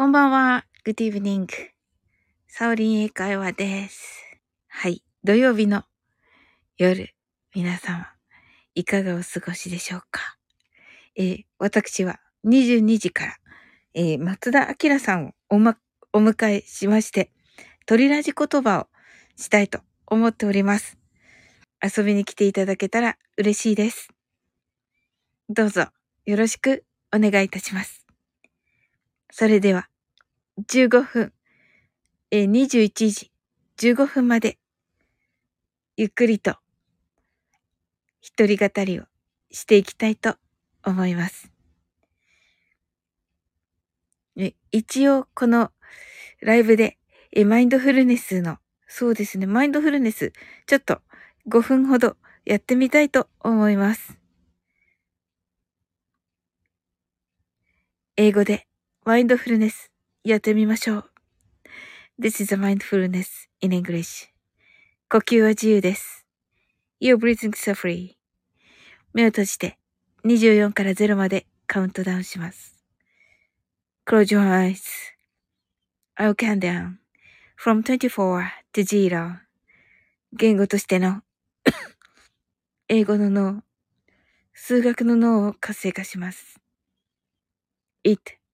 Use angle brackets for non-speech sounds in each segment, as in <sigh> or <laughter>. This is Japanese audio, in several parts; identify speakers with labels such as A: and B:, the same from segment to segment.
A: こんばんは。Good evening. サオリン英会話です。はい。土曜日の夜、皆様、いかがお過ごしでしょうか？えー、私は22時から、えー、松田明さんをお,、ま、お迎えしまして、鳥ラジ言葉をしたいと思っております。遊びに来ていただけたら嬉しいです。どうぞよろしくお願いいたします。それでは、15分、え21時15分まで、ゆっくりと、一人語りをしていきたいと思います。え一応、このライブで、えマインドフルネスの、そうですね、マインドフルネス、ちょっと5分ほどやってみたいと思います。英語でマインドフルネスやってみましょう。This is a mindfulness in English. 呼吸は自由です。You're breathing so free. 目を閉じて24から0までカウントダウンします。Close your eyes. I'll count down from 24 to 0. 言語としての英語の脳、数学の脳を活性化します。It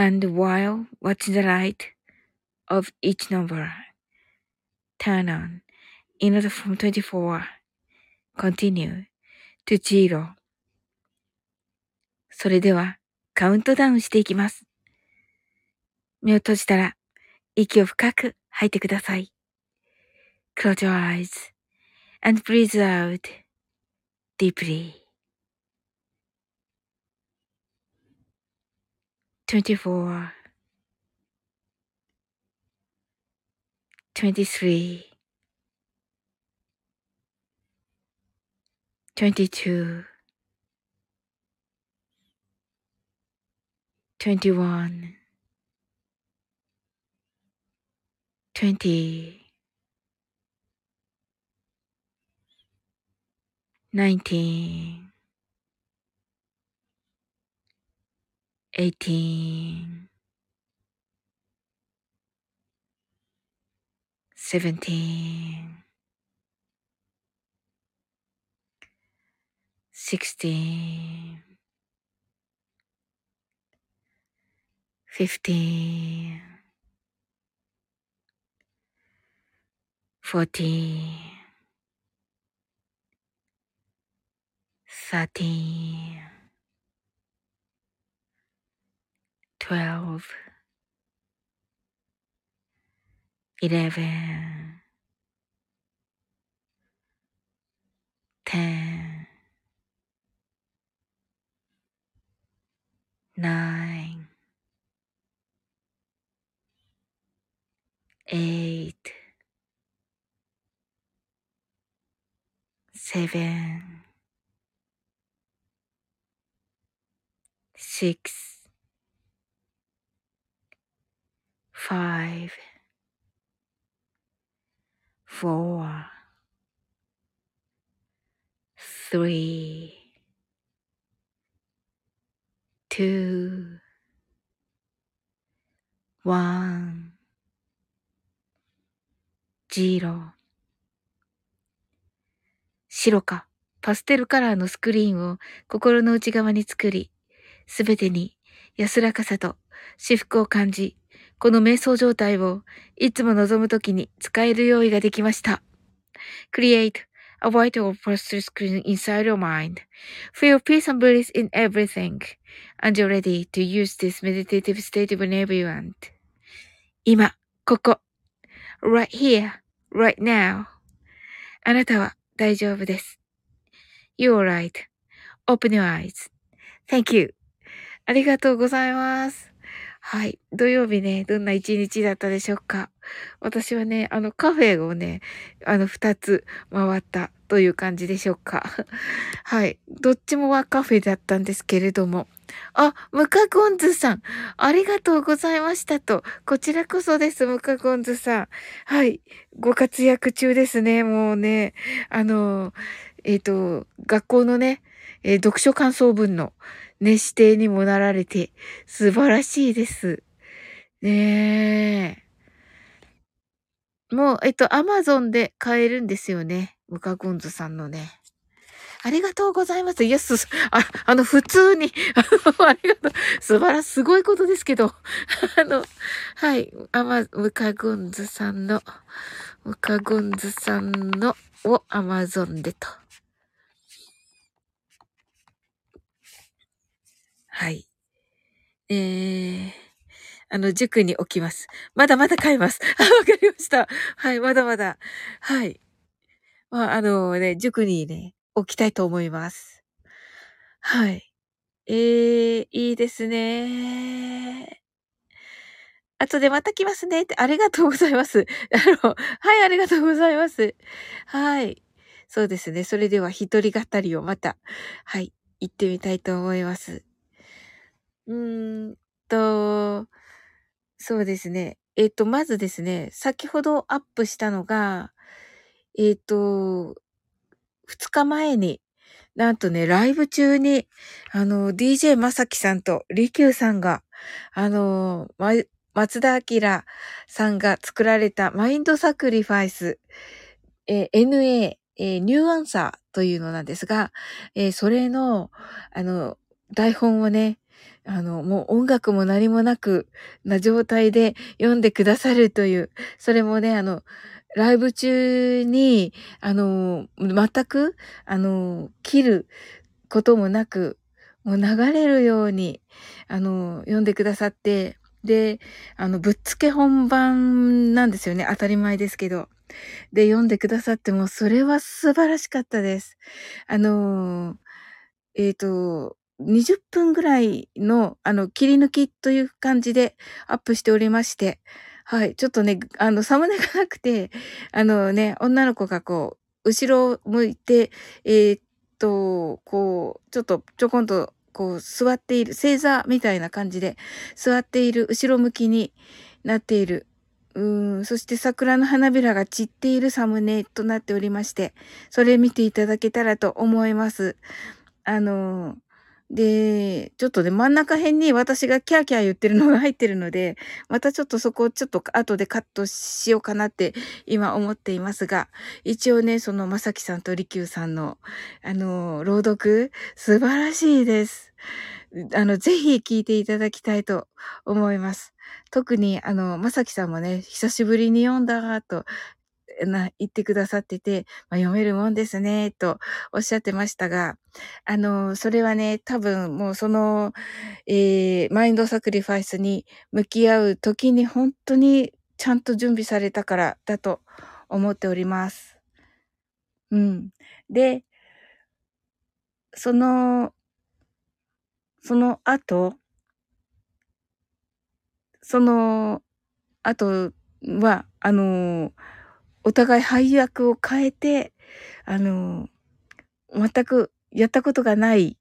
A: And while watching the light of each number turn on in order from 24 continue to zero それではカウントダウンしていきます。目を閉じたら息を深く吐いてください。Close your eyes and breathe out deeply. 24 23 22 21 20 19 18 17 16 15 14 13 12, 11, 10, 9, 8, 7, 6, five, four, three, two, one, zero. 白かパステルカラーのスクリーンを心の内側に作り、すべてに安らかさと至福を感じ、この瞑想状態をいつも望むときに使える用意ができました。Create a white or poster screen inside your mind. Feel peace and bliss in everything. And you're ready to use this meditative state whenever you want. 今、ここ。right here, right now. あなたは大丈夫です。You're right.Open your eyes.Thank you. ありがとうございます。はい。土曜日ね、どんな一日だったでしょうか？私はね、あのカフェをね、あの二つ回ったという感じでしょうか。<laughs> はい。どっちもはカフェだったんですけれども。あ、ムカゴンズさん。ありがとうございましたと。こちらこそです、ムカゴンズさん。はい。ご活躍中ですね。もうね、あの、えっ、ー、と、学校のね、えー、読書感想文のね、指定にもなられて、素晴らしいです。ねえ。もう、えっと、アマゾンで買えるんですよね。ムカゴンズさんのね。ありがとうございます。イエス、<laughs> あ、あの、普通に、<laughs> ありがとう。素晴らしい、すごいことですけど。<laughs> あの、はい、アマ、ムカゴンズさんの、ムカゴンズさんのをアマゾンでと。はい。えー、あの、塾に置きます。まだまだ買います。<laughs> あ、わかりました。はい、まだまだ。はい。まあ、あのね、塾にね、置きたいと思います。はい。えー、いいですね。後でまた来ますねって、ありがとうございます。<laughs> あの、はい、ありがとうございます。はい。そうですね。それでは一人語りをまた、はい、行ってみたいと思います。うーんと、そうですね。えっと、まずですね、先ほどアップしたのが、えっと、2日前に、なんとね、ライブ中に、あの、DJ まさきさんとリキューさんが、あの、ま、松田明さんが作られたマインドサクリファイス、えー、NA、えー、ニューアンサーというのなんですが、えー、それの、あの、台本をね、あの、もう音楽も何もなくな状態で読んでくださるという、それもね、あの、ライブ中に、あの、全く、あの、切ることもなく、もう流れるように、あの、読んでくださって、で、あの、ぶっつけ本番なんですよね。当たり前ですけど。で、読んでくださっても、それは素晴らしかったです。あの、えっ、ー、と、20分ぐらいの、あの、切り抜きという感じでアップしておりまして、はい。ちょっとね、あの、サムネがなくて、あのね、女の子がこう、後ろを向いて、えー、っと、こう、ちょっとちょこんと、こう、座っている、星座みたいな感じで、座っている、後ろ向きになっている、うん、そして桜の花びらが散っているサムネとなっておりまして、それ見ていただけたらと思います。あので、ちょっとね、真ん中辺に私がキャーキャー言ってるのが入ってるので、またちょっとそこをちょっと後でカットしようかなって今思っていますが、一応ね、そのまさきさんとりきゅうさんの、あの、朗読、素晴らしいです。あの、ぜひ聞いていただきたいと思います。特に、あの、まさきさんもね、久しぶりに読んだとな、言ってくださってて、まあ、読めるもんですね、とおっしゃってましたが、あの、それはね、多分もうその、えー、マインドサクリファイスに向き合う時に本当にちゃんと準備されたからだと思っております。うん。で、その、その後、その後は、あのお互い配役を変えて、あの、全くやったことがない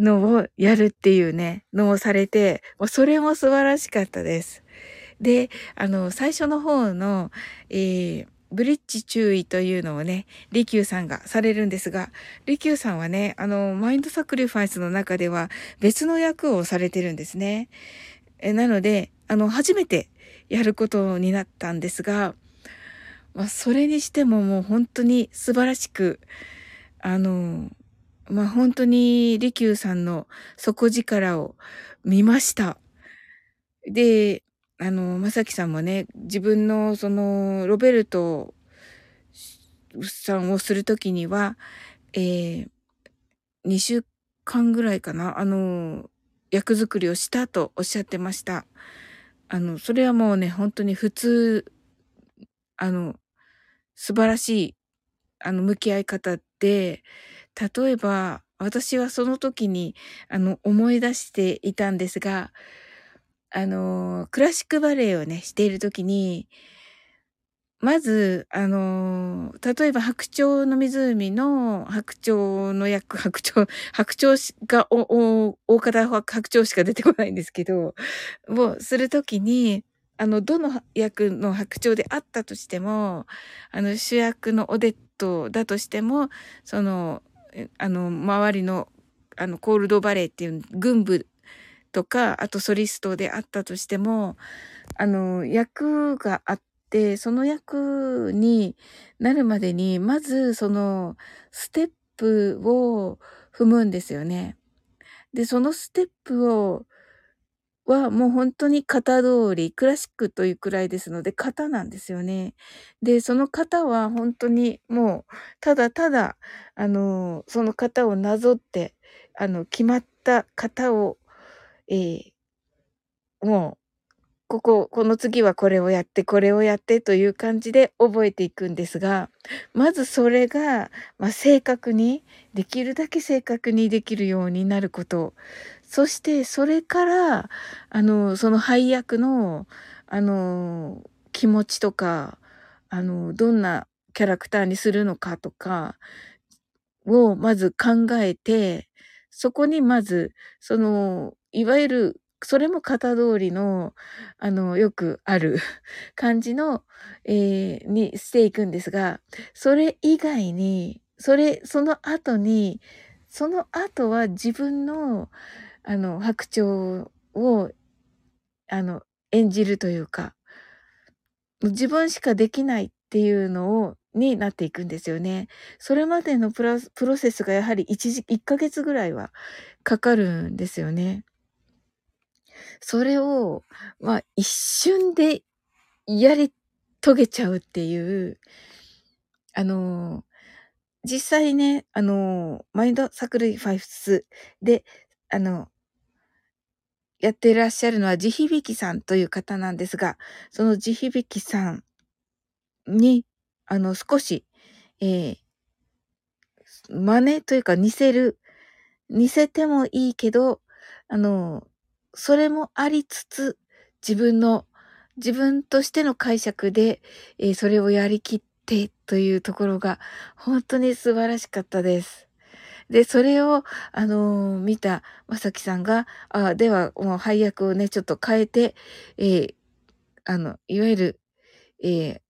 A: のをやるっていうね、のをされて、それも素晴らしかったです。で、あの、最初の方の、えー、ブリッジ注意というのをね、リキューさんがされるんですが、リキューさんはね、あの、マインドサクリファイスの中では別の役をされてるんですね。えなので、あの、初めてやることになったんですが、まあ、それにしてももう本当に素晴らしく、あの、まあ、本当に利休さんの底力を見ました。で、あの、まさきさんもね、自分のその、ロベルトさんをするときには、えー、2週間ぐらいかな、あの、役作りをしたとおっしゃってました。あの、それはもうね、本当に普通、あの、素晴らしい、あの、向き合い方で、例えば、私はその時に、あの、思い出していたんですが、あの、クラシックバレエをね、している時に、まず、あの、例えば白鳥の湖の白鳥の役、白鳥、白鳥が、お、お、大方白鳥しか出てこないんですけど、をするときに、あの、どの役の白鳥であったとしても、あの、主役のオデットだとしても、その、あの、周りの、あの、コールドバレーっていう軍部とか、あとソリストであったとしても、あの、役があって、その役になるまでに、まずそのステップを踏むんですよね。で、そのステップを、はもう本当に型通り、クラシックというくらいですので、型なんですよね。で、その型は本当にもう、ただただ、あの、その型をなぞって、あの、決まった型を、えー、もう、ここ、この次はこれをやって、これをやってという感じで覚えていくんですが、まずそれが、まあ、正確に、できるだけ正確にできるようになること。そしてそれから、あの、その配役の、あの、気持ちとか、あの、どんなキャラクターにするのかとかをまず考えて、そこにまず、その、いわゆるそれも型通りの、あの、よくある <laughs> 感じの、えー、にしていくんですが、それ以外に、それ、その後に、その後は自分の、あの、白鳥を、あの、演じるというか、自分しかできないっていうのを、になっていくんですよね。それまでのプロセスがやはり1、1ヶ月ぐらいはかかるんですよね。それを、まあ、一瞬でやり遂げちゃうっていう、あの、実際ね、あの、マインドサクリファイスで、あの、やってらっしゃるのは地響さんという方なんですが、その地響さんに、あの、少し、えー、真似というか似せる、似せてもいいけど、あの、それもありつつ、自分の、自分としての解釈で、えー、それをやりきってというところが、本当に素晴らしかったです。で、それを、あのー、見たまさきさんが、あでは、もう配役をね、ちょっと変えて、えー、あの、いわゆる、え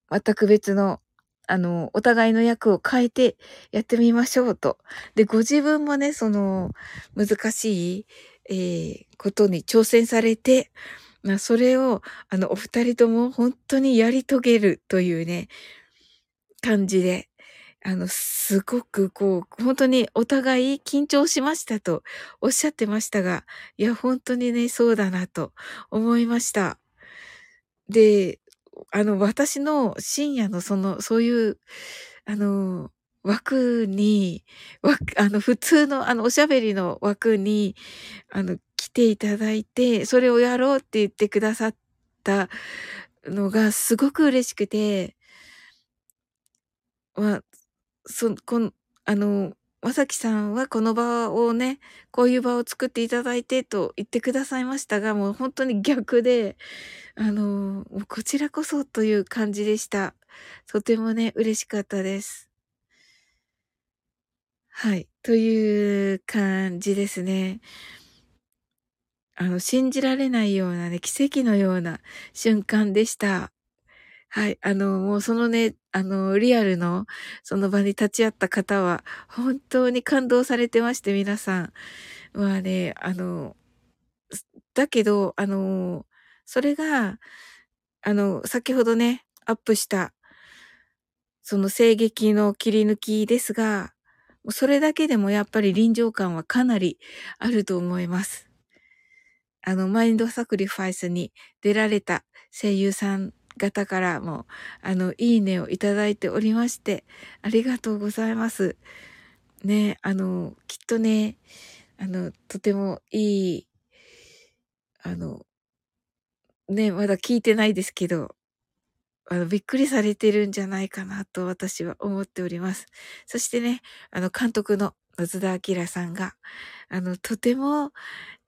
A: ー、全く別の、あの、お互いの役を変えてやってみましょうと。で、ご自分もね、その、難しい、えー、ことに挑戦されて、まあ、それを、あの、お二人とも本当にやり遂げるというね、感じで、あの、すごくこう、本当にお互い緊張しましたとおっしゃってましたが、いや、本当にね、そうだなと思いました。で、あの、私の深夜のその、そういう、あの、枠に、あの、普通の、あの、おしゃべりの枠に、あの、来ていただいて、それをやろうって言ってくださったのがすごく嬉しくて、まあ、そ、この、あの、まさきさんはこの場をね、こういう場を作っていただいてと言ってくださいましたが、もう本当に逆で、あの、こちらこそという感じでした。とてもね、嬉しかったです。はい。という感じですね。あの、信じられないようなね、奇跡のような瞬間でした。はい。あの、もうそのね、あの、リアルのその場に立ち会った方は、本当に感動されてまして、皆さん。まあね、あの、だけど、あの、それが、あの、先ほどね、アップした、その声劇の切り抜きですが、それだけでもやっぱり臨場感はかなりあると思います。あの、マインドサクリファイスに出られた声優さん方からも、あの、いいねをいただいておりまして、ありがとうございます。ね、あの、きっとね、あの、とてもいい、あの、ね、まだ聞いてないですけど、あの、びっくりされてるんじゃないかなと私は思っております。そしてね、あの、監督の松田明さんが、あの、とても、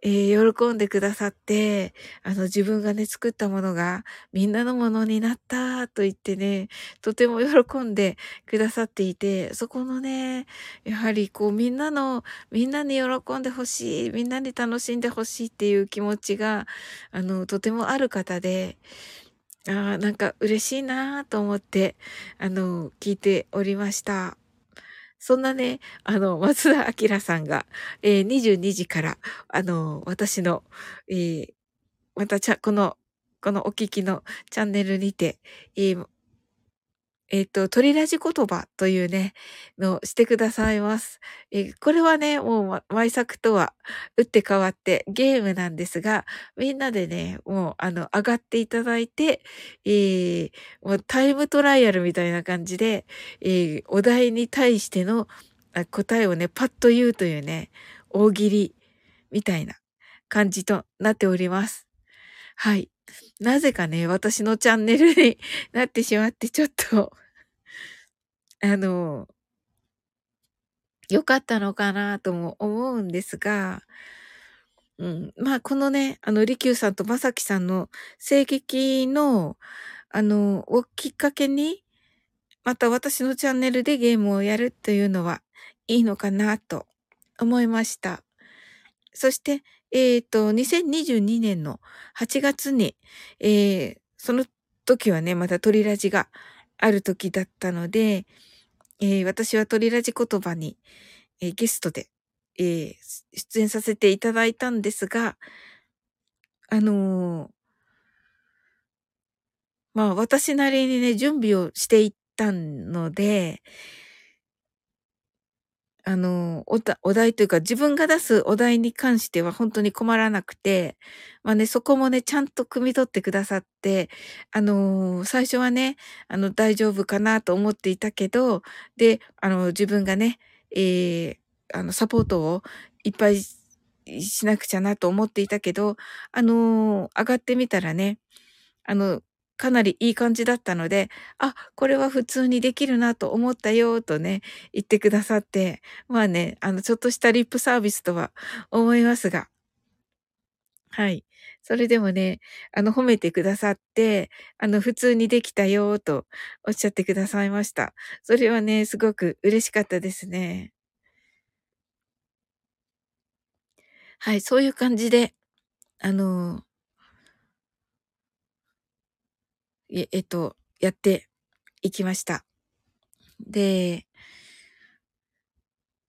A: えー、喜んでくださって、あの、自分がね、作ったものがみんなのものになったと言ってね、とても喜んでくださっていて、そこのね、やはりこう、みんなの、みんなに喜んでほしい、みんなに楽しんでほしいっていう気持ちが、あの、とてもある方で、ああ、なんか嬉しいなと思って、あの、聞いておりました。そんなね、あの、松田明さんが、えー、22時から、あの、私の、えー、またちゃ、この、このお聞きのチャンネルにて、えー、えっ、ー、と、鳥ラジ言葉というね、のしてくださいます。え、これはね、もう、毎作とは打って変わってゲームなんですが、みんなでね、もう、あの、上がっていただいて、えー、もうタイムトライアルみたいな感じで、えー、お題に対しての答えをね、パッと言うというね、大喜利みたいな感じとなっております。はい。なぜかね、私のチャンネルになってしまって、ちょっとあの、良かったのかなとも思うんですが、うん、まあ、このね、あの、利休さんとまさきさんの声劇の、あの、をきっかけに、また私のチャンネルでゲームをやるというのはいいのかなと思いました。そして、えっ、ー、と、2022年の8月に、えー、その時はね、また鳥ラジがある時だったので、えー、私は鳥ラジ言葉に、えー、ゲストで、えー、出演させていただいたんですが、あのまあ私なりにね、準備をしていったので、あの、おだ、お題というか自分が出すお題に関しては本当に困らなくて、まあね、そこもね、ちゃんと汲み取ってくださって、あのー、最初はね、あの、大丈夫かなと思っていたけど、で、あの、自分がね、えー、あの、サポートをいっぱいしなくちゃなと思っていたけど、あのー、上がってみたらね、あの、かなりいい感じだったので、あ、これは普通にできるなと思ったよ、とね、言ってくださって、まあね、あの、ちょっとしたリップサービスとは思いますが、はい。それでもね、あの、褒めてくださって、あの、普通にできたよ、とおっしゃってくださいました。それはね、すごく嬉しかったですね。はい、そういう感じで、あのえ、えっと、やっていきました。で、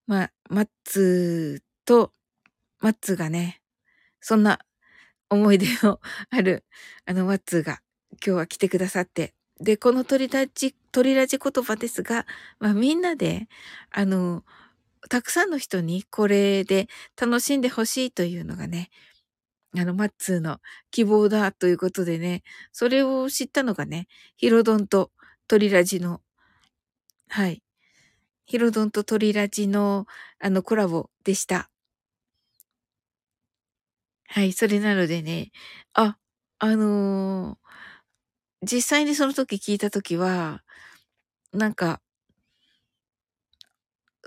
A: まあ、マッツーと、マッツーがね、そんな思い出の <laughs> ある、あの、マッツーが今日は来てくださって、で、この鳥ラジ、鳥ラジ言葉ですが、まあみんなで、あの、たくさんの人にこれで楽しんでほしいというのがね、あの、マッツーの希望だということでね、それを知ったのがね、ヒロドンとトリラジの、はい。ヒロドンとトリラジの、あの、コラボでした。はい、それなのでね、あ、あのー、実際にその時聞いた時は、なんか、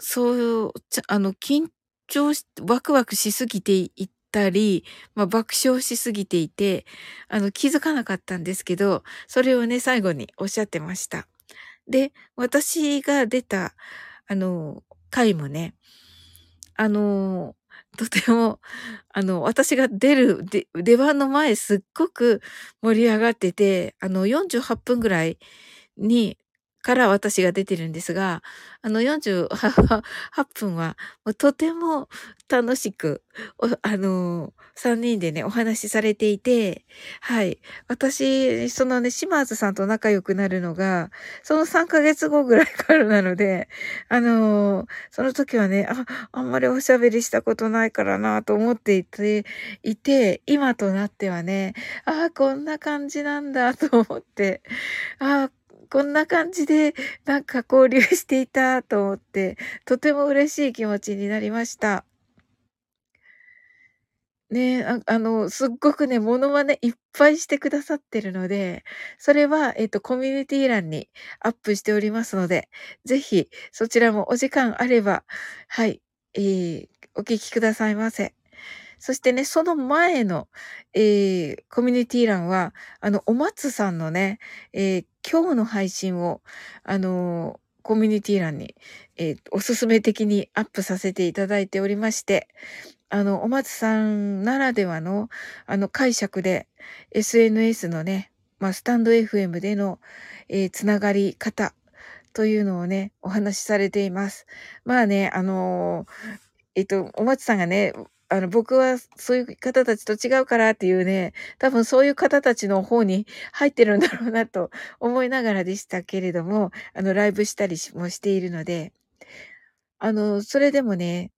A: そう、あの、緊張し、ワクワクしすぎていったり、まあ、爆笑しすぎていて、あの、気づかなかったんですけど、それをね、最後におっしゃってました。で、私が出た、あの、回もね、あの、とても、あの、私が出る、出番の前すっごく盛り上がってて、あの、48分ぐらいにから私が出てるんですが、あの48分は、とても楽しく、あの3人でね、お話しされていて、はい。私、そのね、島津さんと仲良くなるのが、その3ヶ月後ぐらいからなので、あのその時はね、あ、あんまりおしゃべりしたことないからなと思っていて、いて、今となってはね、ああ、こんな感じなんだと思って、ああ、こんな感じでなんか交流していたと思って、とても嬉しい気持ちになりました。ね、ああの、すっごくね、モノマネいっぱいしてくださってるので、それは、えっと、コミュニティ欄にアップしておりますので、ぜひそちらもお時間あれば、はい、えー、お聞きくださいませ。そしてね、その前の、えー、コミュニティ欄は、あの、お松さんのね、えー、今日の配信を、あのー、コミュニティ欄に、え、おすすめ的にアップさせていただいておりまして、あの、お松さんならではの、あの、解釈で、SNS のね、まあ、スタンド FM での、え、つながり方というのをね、お話しされています。まあね、あの、えっと、お松さんがね、あの、僕はそういう方たちと違うからっていうね、多分そういう方たちの方に入ってるんだろうなと思いながらでしたけれども、あの、ライブしたりもしているので、あの、それでもね、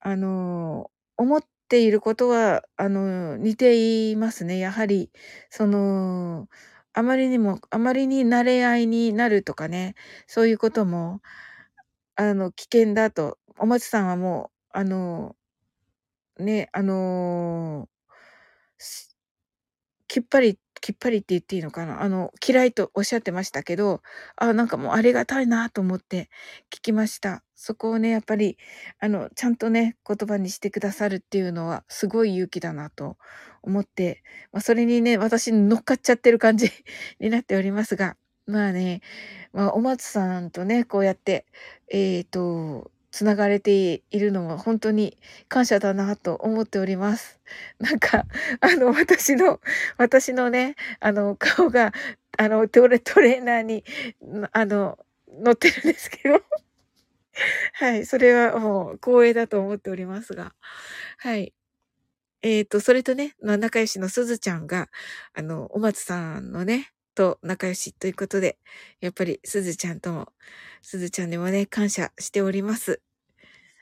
A: あの、思っていることは、あの、似ていますね。やはり、その、あまりにも、あまりに慣れ合いになるとかね、そういうことも、あの、危険だと、お松さんはもう、あの、ね、あのきっぱりきっぱりって言っていいのかな？あの、嫌いとおっしゃってましたけど、あ、なんかもうありがたいなと思って聞きました。そこをね、やっぱり、あの、ちゃんとね、言葉にしてくださるっていうのは、すごい勇気だなと思って、まあ、それにね、私乗っかっちゃってる感じ <laughs> になっておりますが、まあね、まあ、お松さんとね、こうやって、えっ、ー、と、つながれているのも本当に感謝だなと思っております。<laughs> なんか、あの、私の、<laughs> 私のね、あの、顔が、あの、トレ、トレーナーに、あの、乗ってるんですけど。<laughs> はい、それはもう光栄だと思っておりますが。はい。えっ、ー、と、それとね、ま仲良しのすずちゃんが、あの、お松さんのね、と仲良しということで、やっぱりすずちゃんとも、すずちゃんにもね、感謝しております。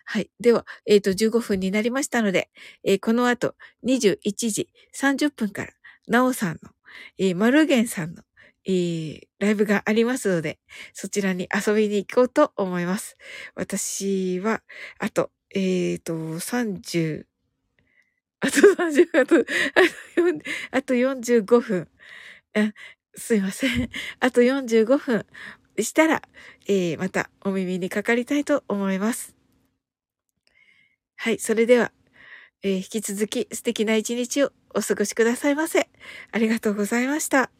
A: はい。では、えっ、ー、と、15分になりましたので、えー、この後、21時30分から、なおさんの、えー、マルゲンさんの、えー、ライブがありますので、そちらに遊びに行こうと思います。私は、あと、えっ、ー、と、30、あと30、あと、あと45分。すいません。あと45分したら、えー、またお耳にかかりたいと思います。はい、それでは、えー、引き続き素敵な一日をお過ごしくださいませ。ありがとうございました。